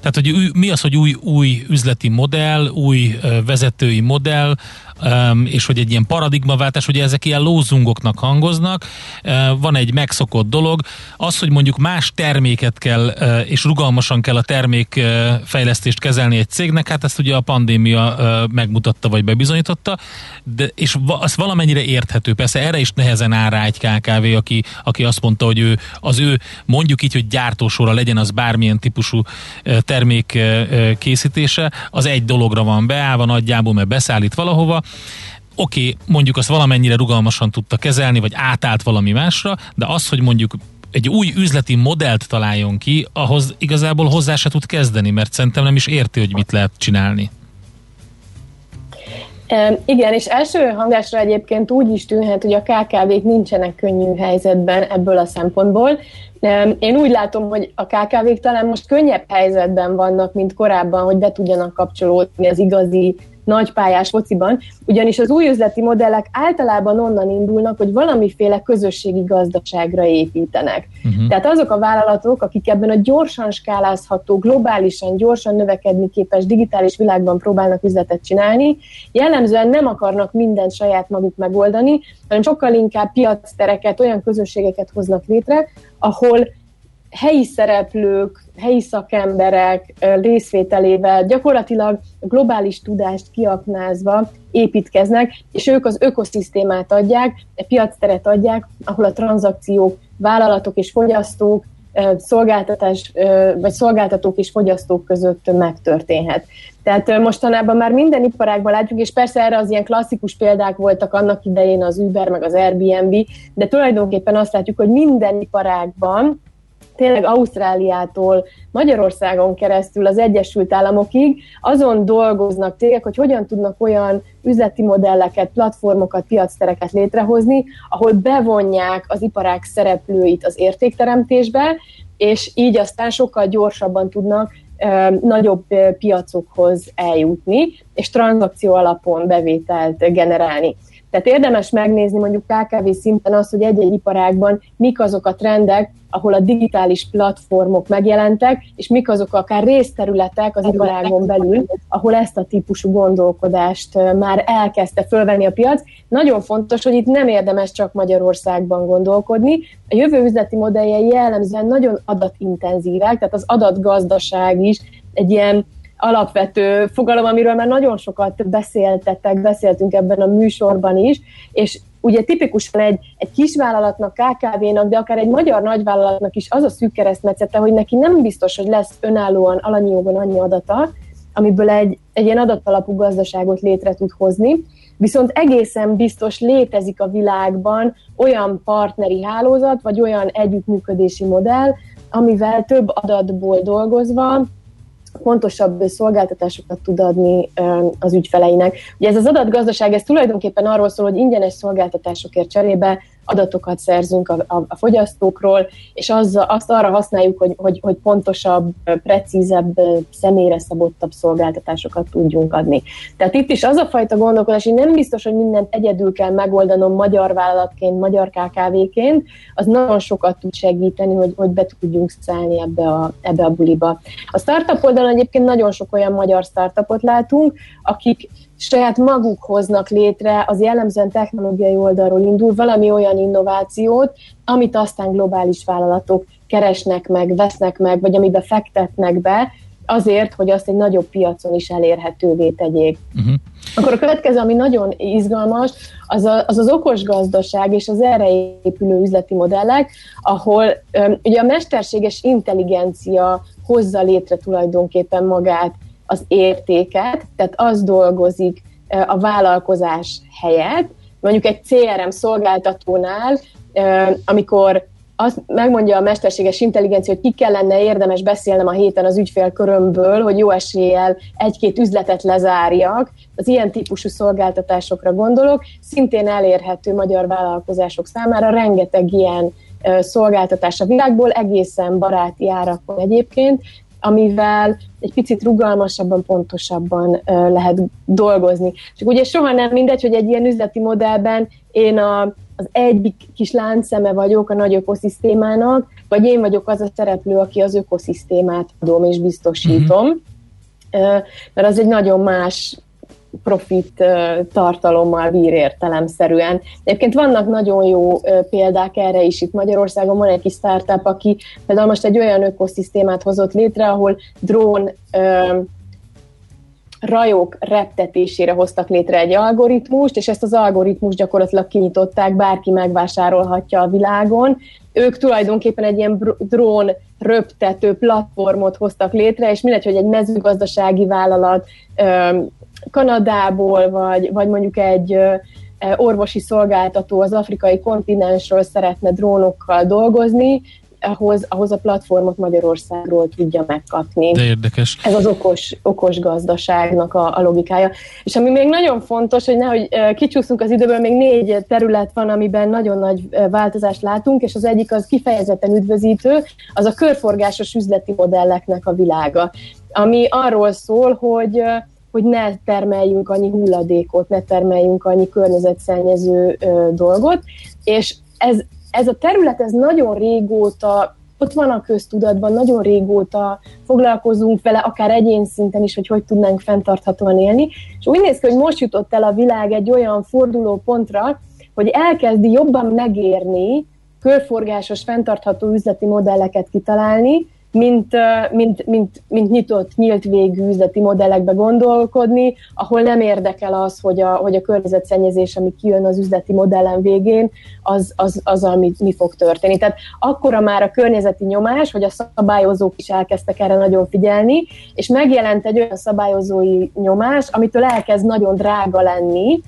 tehát, hogy új- mi az, hogy új, új üzleti modell, új vezetői modell, és hogy egy ilyen paradigmaváltás, hogy ezek ilyen lózungoknak hangoznak, van egy megszokott dolog, az, hogy mondjuk más terméket kell, és rugalmasan kell a termékfejlesztést kezelni egy cégnek, hát ezt ugye a pandémia megmutatta, vagy bebizonyította, de, és az valamennyire érthető, persze erre is nehezen áll rá egy KKV, aki, aki azt mondta, hogy ő, az ő mondjuk így, hogy gyártósora legyen az bármilyen típusú termék készítése, az egy dologra van beállva nagyjából, mert beszállít valahova, oké, mondjuk azt valamennyire rugalmasan tudta kezelni, vagy átállt valami másra, de az, hogy mondjuk egy új üzleti modellt találjon ki, ahhoz igazából hozzá se tud kezdeni, mert szerintem nem is érti, hogy mit lehet csinálni. Igen, és első hangásra egyébként úgy is tűnhet, hogy a KKV-k nincsenek könnyű helyzetben ebből a szempontból. Én úgy látom, hogy a KKV-k talán most könnyebb helyzetben vannak, mint korábban, hogy be tudjanak kapcsolódni az igazi nagypályás fociban, ugyanis az új üzleti modellek általában onnan indulnak, hogy valamiféle közösségi gazdaságra építenek. Uh-huh. Tehát azok a vállalatok, akik ebben a gyorsan skálázható, globálisan, gyorsan növekedni képes digitális világban próbálnak üzletet csinálni, jellemzően nem akarnak mindent saját maguk megoldani, hanem sokkal inkább piactereket, olyan közösségeket hoznak létre, ahol helyi szereplők, helyi szakemberek részvételével gyakorlatilag globális tudást kiaknázva építkeznek, és ők az ökoszisztémát adják, a piacteret adják, ahol a tranzakciók, vállalatok és fogyasztók, szolgáltatás, vagy szolgáltatók és fogyasztók között megtörténhet. Tehát mostanában már minden iparágban látjuk, és persze erre az ilyen klasszikus példák voltak annak idején az Uber, meg az Airbnb, de tulajdonképpen azt látjuk, hogy minden iparágban tényleg Ausztráliától Magyarországon keresztül az Egyesült Államokig azon dolgoznak tényleg, hogy hogyan tudnak olyan üzleti modelleket, platformokat, piactereket létrehozni, ahol bevonják az iparák szereplőit az értékteremtésbe, és így aztán sokkal gyorsabban tudnak nagyobb piacokhoz eljutni, és tranzakció alapon bevételt generálni. Tehát érdemes megnézni mondjuk KKV szinten azt, hogy egy-egy iparágban mik azok a trendek, ahol a digitális platformok megjelentek, és mik azok akár részterületek az iparágon belül, ahol ezt a típusú gondolkodást már elkezdte fölvenni a piac. Nagyon fontos, hogy itt nem érdemes csak Magyarországban gondolkodni. A jövő üzleti modelljei jellemzően nagyon adatintenzívek, tehát az adatgazdaság is egy ilyen alapvető fogalom, amiről már nagyon sokat beszéltetek, beszéltünk ebben a műsorban is, és ugye tipikusan egy, egy kisvállalatnak, KKV-nak, de akár egy magyar nagyvállalatnak is az a szűk keresztmetszete, hogy neki nem biztos, hogy lesz önállóan alanyi jogon annyi adata, amiből egy, egy ilyen adatalapú gazdaságot létre tud hozni, viszont egészen biztos létezik a világban olyan partneri hálózat, vagy olyan együttműködési modell, amivel több adatból dolgozva pontosabb szolgáltatásokat tud adni az ügyfeleinek. Ugye ez az adatgazdaság, ez tulajdonképpen arról szól, hogy ingyenes szolgáltatásokért cserébe adatokat szerzünk a, a, a fogyasztókról, és az, azt arra használjuk, hogy, hogy, hogy pontosabb, precízebb, személyre szabottabb szolgáltatásokat tudjunk adni. Tehát itt is az a fajta gondolkodás, hogy nem biztos, hogy mindent egyedül kell megoldanom magyar vállalatként, magyar KKV-ként, az nagyon sokat tud segíteni, hogy, hogy be tudjunk szállni ebbe a, ebbe a buliba. A startup oldalon egyébként nagyon sok olyan magyar startupot látunk, akik saját maguk hoznak létre, az jellemzően technológiai oldalról indul valami olyan innovációt, amit aztán globális vállalatok keresnek meg, vesznek meg, vagy amiben fektetnek be, azért, hogy azt egy nagyobb piacon is elérhetővé tegyék. Uh-huh. Akkor a következő, ami nagyon izgalmas, az, a, az az okos gazdaság és az erre épülő üzleti modellek, ahol um, ugye a mesterséges intelligencia hozza létre tulajdonképpen magát az értéket, tehát az dolgozik a vállalkozás helyett, mondjuk egy CRM szolgáltatónál, amikor azt megmondja a mesterséges intelligencia, hogy ki kellene érdemes beszélnem a héten az ügyfélkörömből, hogy jó eséllyel egy-két üzletet lezárjak, az ilyen típusú szolgáltatásokra gondolok, szintén elérhető magyar vállalkozások számára rengeteg ilyen szolgáltatás a világból, egészen baráti árakon egyébként, amivel egy picit rugalmasabban, pontosabban lehet dolgozni. Csak ugye soha nem mindegy, hogy egy ilyen üzleti modellben én a, az egyik kis láncszeme vagyok a nagy ökoszisztémának, vagy én vagyok az a szereplő, aki az ökoszisztémát adom és biztosítom. Uh-huh. Mert az egy nagyon más profit tartalommal bír értelemszerűen. Egyébként vannak nagyon jó példák erre is itt Magyarországon. Van egy kis startup, aki például most egy olyan ökoszisztémát hozott létre, ahol drón rajok reptetésére hoztak létre egy algoritmust, és ezt az algoritmust gyakorlatilag kinyitották, bárki megvásárolhatja a világon. Ők tulajdonképpen egy ilyen drón röptető platformot hoztak létre, és mindegy, hogy egy mezőgazdasági vállalat Kanadából, vagy, vagy mondjuk egy orvosi szolgáltató az afrikai kontinensről szeretne drónokkal dolgozni, ahhoz, ahhoz a platformot Magyarországról tudja megkapni. De érdekes. Ez az okos, okos gazdaságnak a, a logikája. És ami még nagyon fontos, hogy nehogy kicsúszunk az időből, még négy terület van, amiben nagyon nagy változást látunk, és az egyik az kifejezetten üdvözítő, az a körforgásos üzleti modelleknek a világa, ami arról szól, hogy hogy ne termeljünk annyi hulladékot, ne termeljünk annyi környezetszennyező ö, dolgot, és ez, ez a terület ez nagyon régóta ott van a köztudatban, nagyon régóta foglalkozunk vele, akár egyén szinten is, hogy hogy tudnánk fenntarthatóan élni, és úgy néz ki, hogy most jutott el a világ egy olyan forduló pontra, hogy elkezdi jobban megérni körforgásos, fenntartható üzleti modelleket kitalálni, mint, mint, mint, mint nyitott, nyílt végű üzleti modellekbe gondolkodni, ahol nem érdekel az, hogy a, hogy a környezetszennyezés, ami kijön az üzleti modellen végén, az, az, az ami mi fog történni. Tehát akkora már a környezeti nyomás, hogy a szabályozók is elkezdtek erre nagyon figyelni, és megjelent egy olyan szabályozói nyomás, amitől elkezd nagyon drága lenni,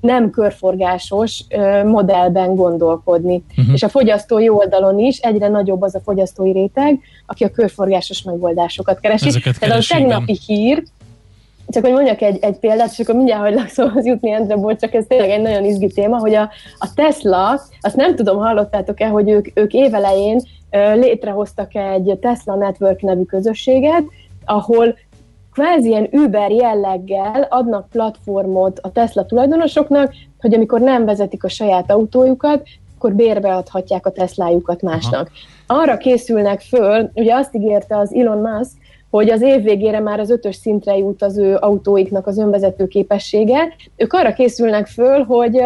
nem körforgásos modellben gondolkodni. Uh-huh. És a fogyasztói oldalon is egyre nagyobb az a fogyasztói réteg, aki a körforgásos megoldásokat keresi. Ezeket Tehát a tegnapi hír, csak hogy mondjak egy, egy példát, és akkor mindjárt hagylak szóhoz jutni, Endre, bocs, csak ez tényleg egy nagyon izgi téma, hogy a, a Tesla, azt nem tudom, hallottátok-e, hogy ők, ők évelején létrehoztak egy Tesla Network nevű közösséget, ahol kvázi ilyen Uber jelleggel adnak platformot a Tesla tulajdonosoknak, hogy amikor nem vezetik a saját autójukat, akkor bérbe adhatják a Teslájukat másnak. Aha. Arra készülnek föl, ugye azt ígérte az Elon Musk, hogy az év végére már az ötös szintre jut az ő autóiknak az önvezető képessége. Ők arra készülnek föl, hogy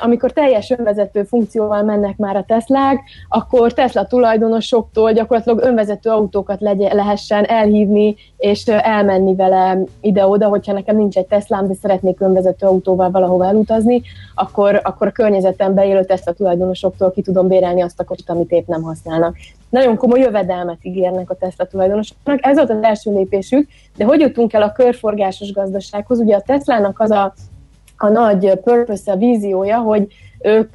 amikor teljes önvezető funkcióval mennek már a Teslák, akkor Tesla tulajdonosoktól gyakorlatilag önvezető autókat legye, lehessen elhívni és elmenni vele ide-oda, hogyha nekem nincs egy Teslám, de szeretnék önvezető autóval valahova elutazni, akkor, akkor a környezetemben élő Tesla tulajdonosoktól ki tudom bérelni azt a kocsit, amit épp nem használnak. Nagyon komoly jövedelmet ígérnek a Tesla tulajdonosoknak. Ez volt az első lépésük, de hogy jutunk el a körforgásos gazdasághoz? Ugye a Teslának az a a nagy purpose, a víziója, hogy ők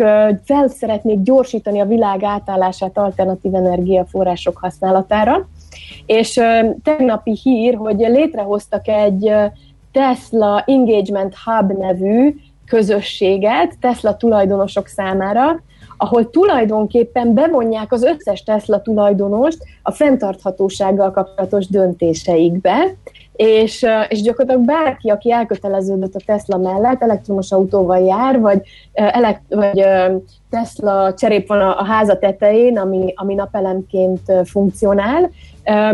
fel szeretnék gyorsítani a világ átállását alternatív energiaforrások használatára, és tegnapi hír, hogy létrehoztak egy Tesla Engagement Hub nevű közösséget Tesla tulajdonosok számára, ahol tulajdonképpen bevonják az összes Tesla tulajdonost a fenntarthatósággal kapcsolatos döntéseikbe, és, és gyakorlatilag bárki, aki elköteleződött a Tesla mellett, elektromos autóval jár, vagy, elekt, vagy Tesla cserép van a, a háza tetején, ami, ami napelemként funkcionál,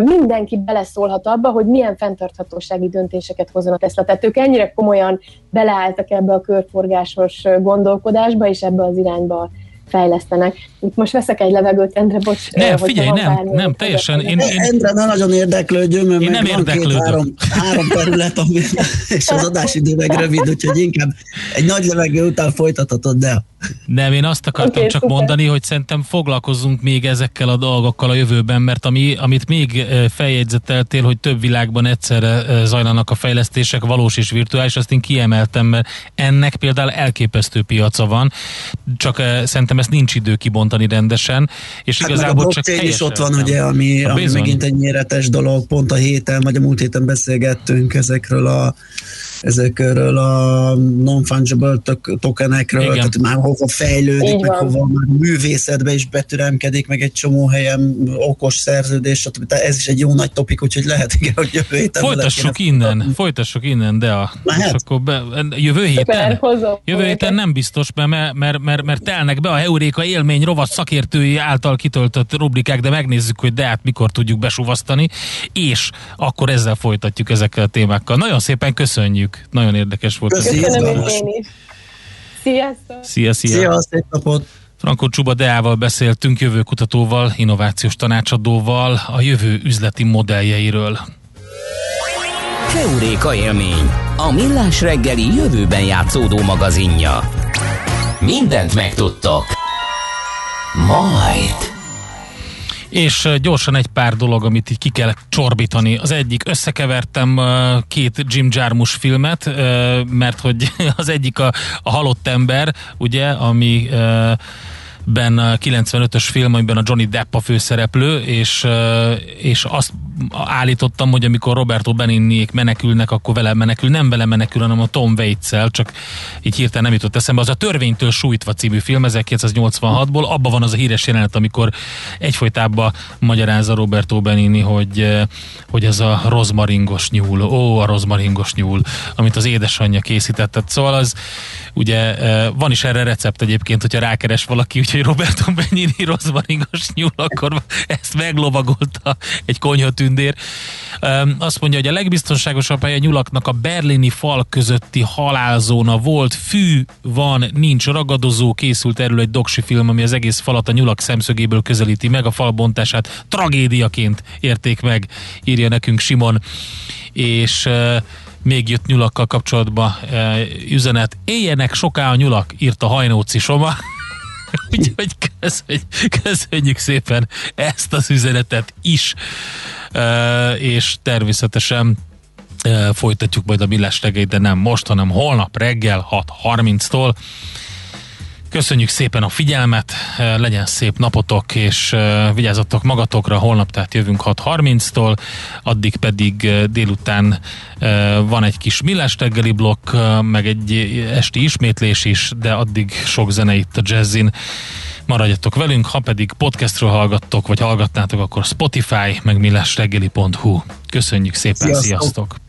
mindenki beleszólhat abba, hogy milyen fenntarthatósági döntéseket hozzon a Tesla. Tehát ők ennyire komolyan beleálltak ebbe a körforgásos gondolkodásba, és ebbe az irányba fejlesztenek. Itt most veszek egy levegőt, Endre, bocs. Ne, figyelj, nem, nem, teljesen. Én, én, Endre, ne nagyon érdeklődjön, mert én nem van két, három, három terület, ami, és az adásidő meg rövid, úgyhogy inkább egy nagy levegő után folytathatod, de nem, én azt akartam okay, csak szuper. mondani, hogy szerintem foglalkozzunk még ezekkel a dolgokkal a jövőben, mert ami, amit még feljegyzeteltél, hogy több világban egyszerre zajlanak a fejlesztések, valós és virtuális, azt én kiemeltem, mert ennek például elképesztő piaca van, csak szerintem ezt nincs idő kibontani rendesen, és hát igazából a csak is ott van, ugye, ami, ami megint egy méretes dolog, pont a héten, vagy a múlt héten beszélgettünk ezekről a ezekről a non-fungible tokenekről, Igen. tehát már hova fejlődik, Így meg van. hova már művészetbe is betüremkedik, meg egy csomó helyen okos szerződés, stb. ez is egy jó nagy topik, úgyhogy lehet, igen, hogy jövő héten Folytassuk innen, a... folytassuk innen, de a, és akkor be, jövő héten, jövő héten nem biztos, mert, mert, mert, mert telnek be a Heuréka élmény rovat szakértői által kitöltött rubrikák, de megnézzük, hogy de hát mikor tudjuk besuvasztani, és akkor ezzel folytatjuk ezekkel a témákkal. Nagyon szépen köszönjük köszönjük. Nagyon érdekes volt. Köszönöm én is. Sziasztok! Szia, szia! Szia, szép napot! Frankó Csuba Deával beszéltünk, Heuréka élmény, a millás reggeli jövőben játszódó magazinja. Mindent megtudtok. Majd. És gyorsan egy pár dolog, amit így ki kell csorbítani. Az egyik, összekevertem két Jim Jarmusch filmet, mert hogy az egyik a, a Halott ember, ugye, ami ben a 95-ös film, amiben a Johnny Depp a főszereplő, és, és azt állítottam, hogy amikor Roberto Benigniék menekülnek, akkor vele menekül, nem vele menekül, hanem a Tom waits csak így hirtelen nem jutott eszembe. Az a Törvénytől sújtva című film 1986-ból, abban van az a híres jelenet, amikor egyfolytában magyarázza Roberto Benigni, hogy, hogy ez a rozmaringos nyúl, ó, a rozmaringos nyúl, amit az édesanyja készített. Szóval az, ugye van is erre recept egyébként, hogyha rákeres valaki, úgyhogy Roberto Benigni rozmaringos nyúl, akkor ezt meglovagolta egy konyhatűndér. Um, azt mondja, hogy a legbiztonságosabb hely a nyulaknak a berlini fal közötti halálzóna volt, fű van, nincs ragadozó, készült erről egy doksi film, ami az egész falat a nyulak szemszögéből közelíti meg, a fal bontását tragédiaként érték meg, írja nekünk Simon, és még jött nyulakkal kapcsolatban uh, üzenet. Éljenek soká a nyulak, írta Hajnóci Soma. Úgyhogy köszönjük, köszönjük szépen ezt az üzenetet is, és természetesen folytatjuk majd a millás reggelyt, de nem most, hanem holnap reggel 6.30-tól. Köszönjük szépen a figyelmet, eh, legyen szép napotok, és eh, vigyázzatok magatokra, holnap tehát jövünk 6.30-tól, addig pedig eh, délután van egy kis millás reggeli blokk, meg egy esti ismétlés is, de addig sok zene itt a jazzin. Maradjatok velünk, ha pedig podcastről hallgattok, vagy hallgatnátok, akkor Spotify, meg millásreggeli.hu. Köszönjük szépen, sziasztok! sziasztok.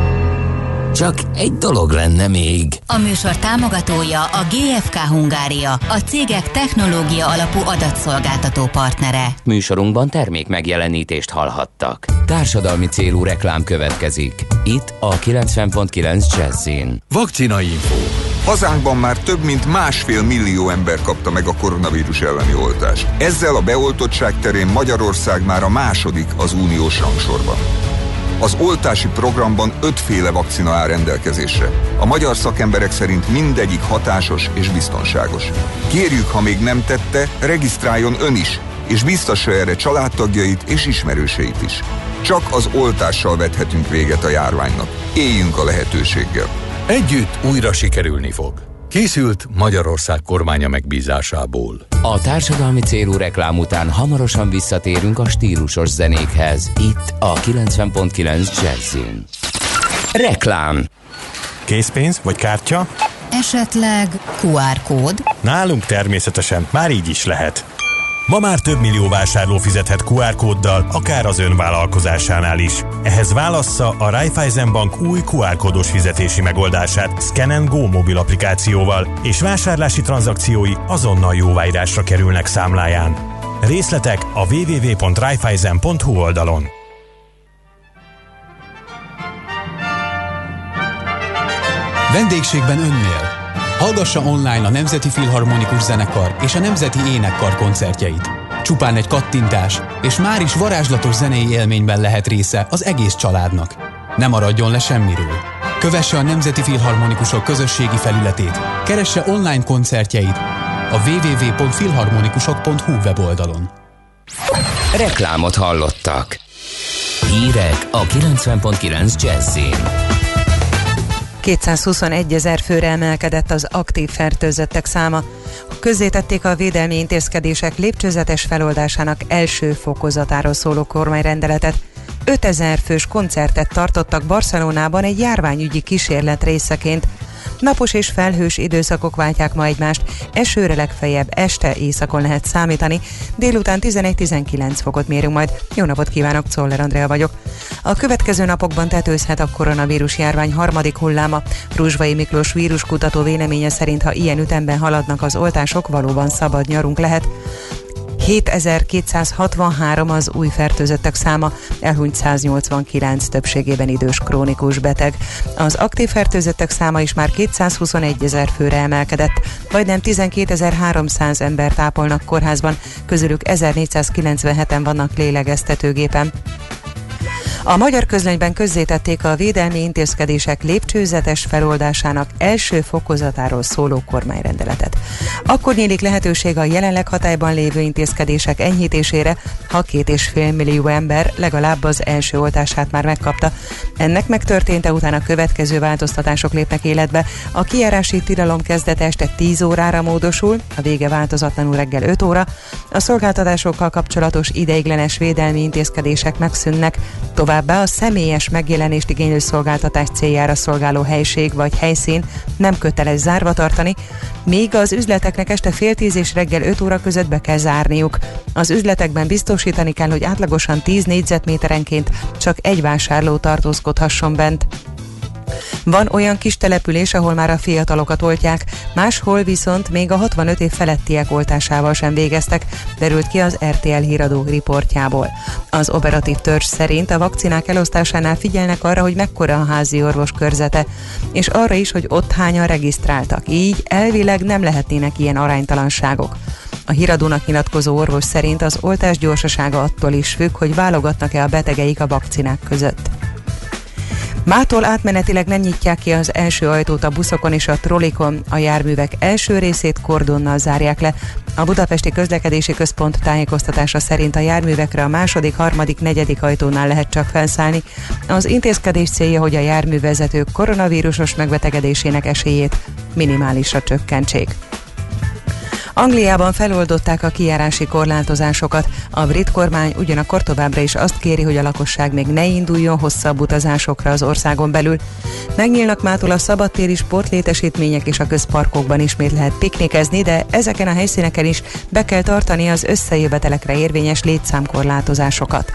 Csak egy dolog lenne még. A műsor támogatója a GFK Hungária, a cégek technológia alapú adatszolgáltató partnere. Műsorunkban termék megjelenítést hallhattak. Társadalmi célú reklám következik. Itt a 90.9 Jazzin. Vakcina info. Hazánkban már több mint másfél millió ember kapta meg a koronavírus elleni oltást. Ezzel a beoltottság terén Magyarország már a második az uniós rangsorban. Az oltási programban ötféle vakcina áll rendelkezésre. A magyar szakemberek szerint mindegyik hatásos és biztonságos. Kérjük, ha még nem tette, regisztráljon ön is, és biztassa erre családtagjait és ismerőseit is. Csak az oltással vethetünk véget a járványnak. Éljünk a lehetőséggel. Együtt újra sikerülni fog. Készült Magyarország kormánya megbízásából. A társadalmi célú reklám után hamarosan visszatérünk a stílusos zenékhez. Itt a 90.9 Jazzin. Reklám Készpénz vagy kártya? Esetleg QR kód? Nálunk természetesen már így is lehet. Ma már több millió vásárló fizethet QR kóddal, akár az ön vállalkozásánál is. Ehhez válassza a Raiffeisen Bank új QR kódos fizetési megoldását Scan Go mobil applikációval, és vásárlási tranzakciói azonnal jóváírásra kerülnek számláján. Részletek a www.raiffeisen.hu oldalon. Vendégségben önnél. Hallgassa online a Nemzeti Filharmonikus Zenekar és a Nemzeti Énekkar koncertjeit. Csupán egy kattintás, és már is varázslatos zenei élményben lehet része az egész családnak. Ne maradjon le semmiről. Kövesse a Nemzeti Filharmonikusok közösségi felületét, keresse online koncertjeit a www.filharmonikusok.hu weboldalon. Reklámot hallottak. Hírek a 90.9 Jazzin. 221 ezer főre emelkedett az aktív fertőzöttek száma. Közzétették a védelmi intézkedések lépcsőzetes feloldásának első fokozatáról szóló kormányrendeletet. 5000 fős koncertet tartottak Barcelonában egy járványügyi kísérlet részeként. Napos és felhős időszakok váltják ma egymást, esőre legfeljebb este éjszakon lehet számítani, délután 11-19 fokot mérünk majd. Jó napot kívánok, Czoller Andrea vagyok. A következő napokban tetőzhet a koronavírus járvány harmadik hulláma. Ruzsvai Miklós víruskutató véleménye szerint, ha ilyen ütemben haladnak az oltások, valóban szabad nyarunk lehet. 7263 az új fertőzöttek száma, elhunyt 189 többségében idős krónikus beteg. Az aktív fertőzöttek száma is már 221 ezer főre emelkedett, vagy nem 12.300 ember tápolnak kórházban, közülük 1497-en vannak lélegeztetőgépen. A magyar közlönyben közzétették a védelmi intézkedések lépcsőzetes feloldásának első fokozatáról szóló kormányrendeletet. Akkor nyílik lehetőség a jelenleg hatályban lévő intézkedések enyhítésére, ha két és fél millió ember legalább az első oltását már megkapta. Ennek megtörténte után a következő változtatások lépnek életbe. A kijárási tilalom kezdete este 10 órára módosul, a vége változatlanul reggel 5 óra, a szolgáltatásokkal kapcsolatos ideiglenes védelmi intézkedések megszűnnek, Továbbá a személyes megjelenést igénylő szolgáltatás céljára szolgáló helység vagy helyszín nem köteles zárva tartani, míg az üzleteknek este fél tíz és reggel 5 óra között be kell zárniuk. Az üzletekben biztosítani kell, hogy átlagosan 10 négyzetméterenként csak egy vásárló tartózkodhasson bent. Van olyan kis település, ahol már a fiatalokat oltják, máshol viszont még a 65 év felettiek oltásával sem végeztek, derült ki az RTL híradó riportjából. Az operatív törzs szerint a vakcinák elosztásánál figyelnek arra, hogy mekkora a házi orvos körzete, és arra is, hogy ott hányan regisztráltak. Így elvileg nem lehetnének ilyen aránytalanságok. A híradónak nyilatkozó orvos szerint az oltás gyorsasága attól is függ, hogy válogatnak-e a betegeik a vakcinák között. Mától átmenetileg nem nyitják ki az első ajtót a buszokon és a trollikon, a járművek első részét kordonnal zárják le. A Budapesti Közlekedési Központ tájékoztatása szerint a járművekre a második, harmadik, negyedik ajtónál lehet csak felszállni. Az intézkedés célja, hogy a járművezetők koronavírusos megbetegedésének esélyét minimálisra csökkentsék. Angliában feloldották a kijárási korlátozásokat. A brit kormány ugyanakkor továbbra is azt kéri, hogy a lakosság még ne induljon hosszabb utazásokra az országon belül. Megnyílnak mától a szabadtéri sportlétesítmények és a közparkokban ismét lehet piknikezni, de ezeken a helyszíneken is be kell tartani az összejövetelekre érvényes létszámkorlátozásokat.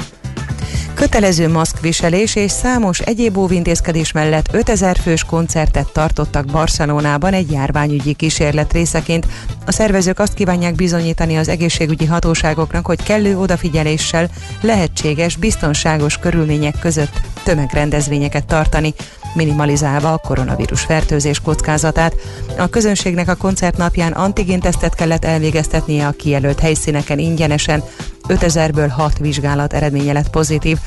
Kötelező maszkviselés és számos egyéb óvintézkedés mellett 5000 fős koncertet tartottak Barcelonában egy járványügyi kísérlet részeként. A szervezők azt kívánják bizonyítani az egészségügyi hatóságoknak, hogy kellő odafigyeléssel lehetséges, biztonságos körülmények között tömegrendezvényeket tartani minimalizálva a koronavírus fertőzés kockázatát. A közönségnek a koncert napján antigéntesztet kellett elvégeztetnie a kijelölt helyszíneken ingyenesen, 5000-ből 6 vizsgálat eredménye lett pozitív.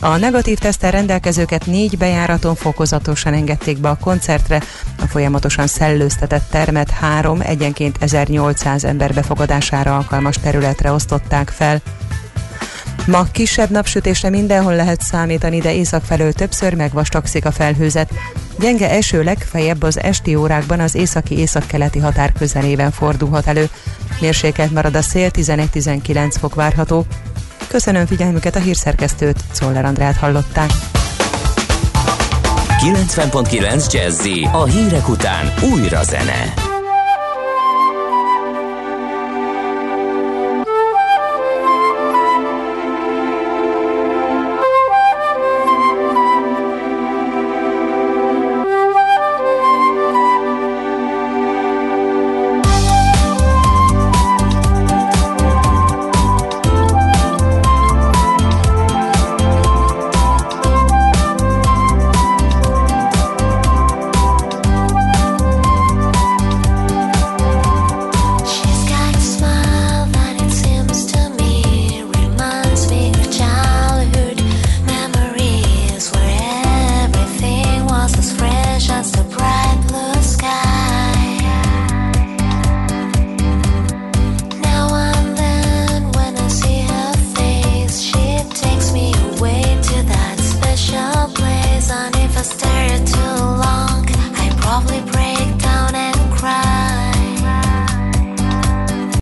A negatív tesztel rendelkezőket négy bejáraton fokozatosan engedték be a koncertre, a folyamatosan szellőztetett termet három egyenként 1800 ember befogadására alkalmas területre osztották fel. Ma kisebb napsütésre mindenhol lehet számítani, de észak felől többször megvastagszik a felhőzet. Gyenge eső legfeljebb az esti órákban az északi északkeleti határ közelében fordulhat elő. Mérsékelt marad a szél, 11-19 fok várható. Köszönöm figyelmüket a hírszerkesztőt, Czoller Andrát hallották. 90.9 Jazzy a hírek után újra zene.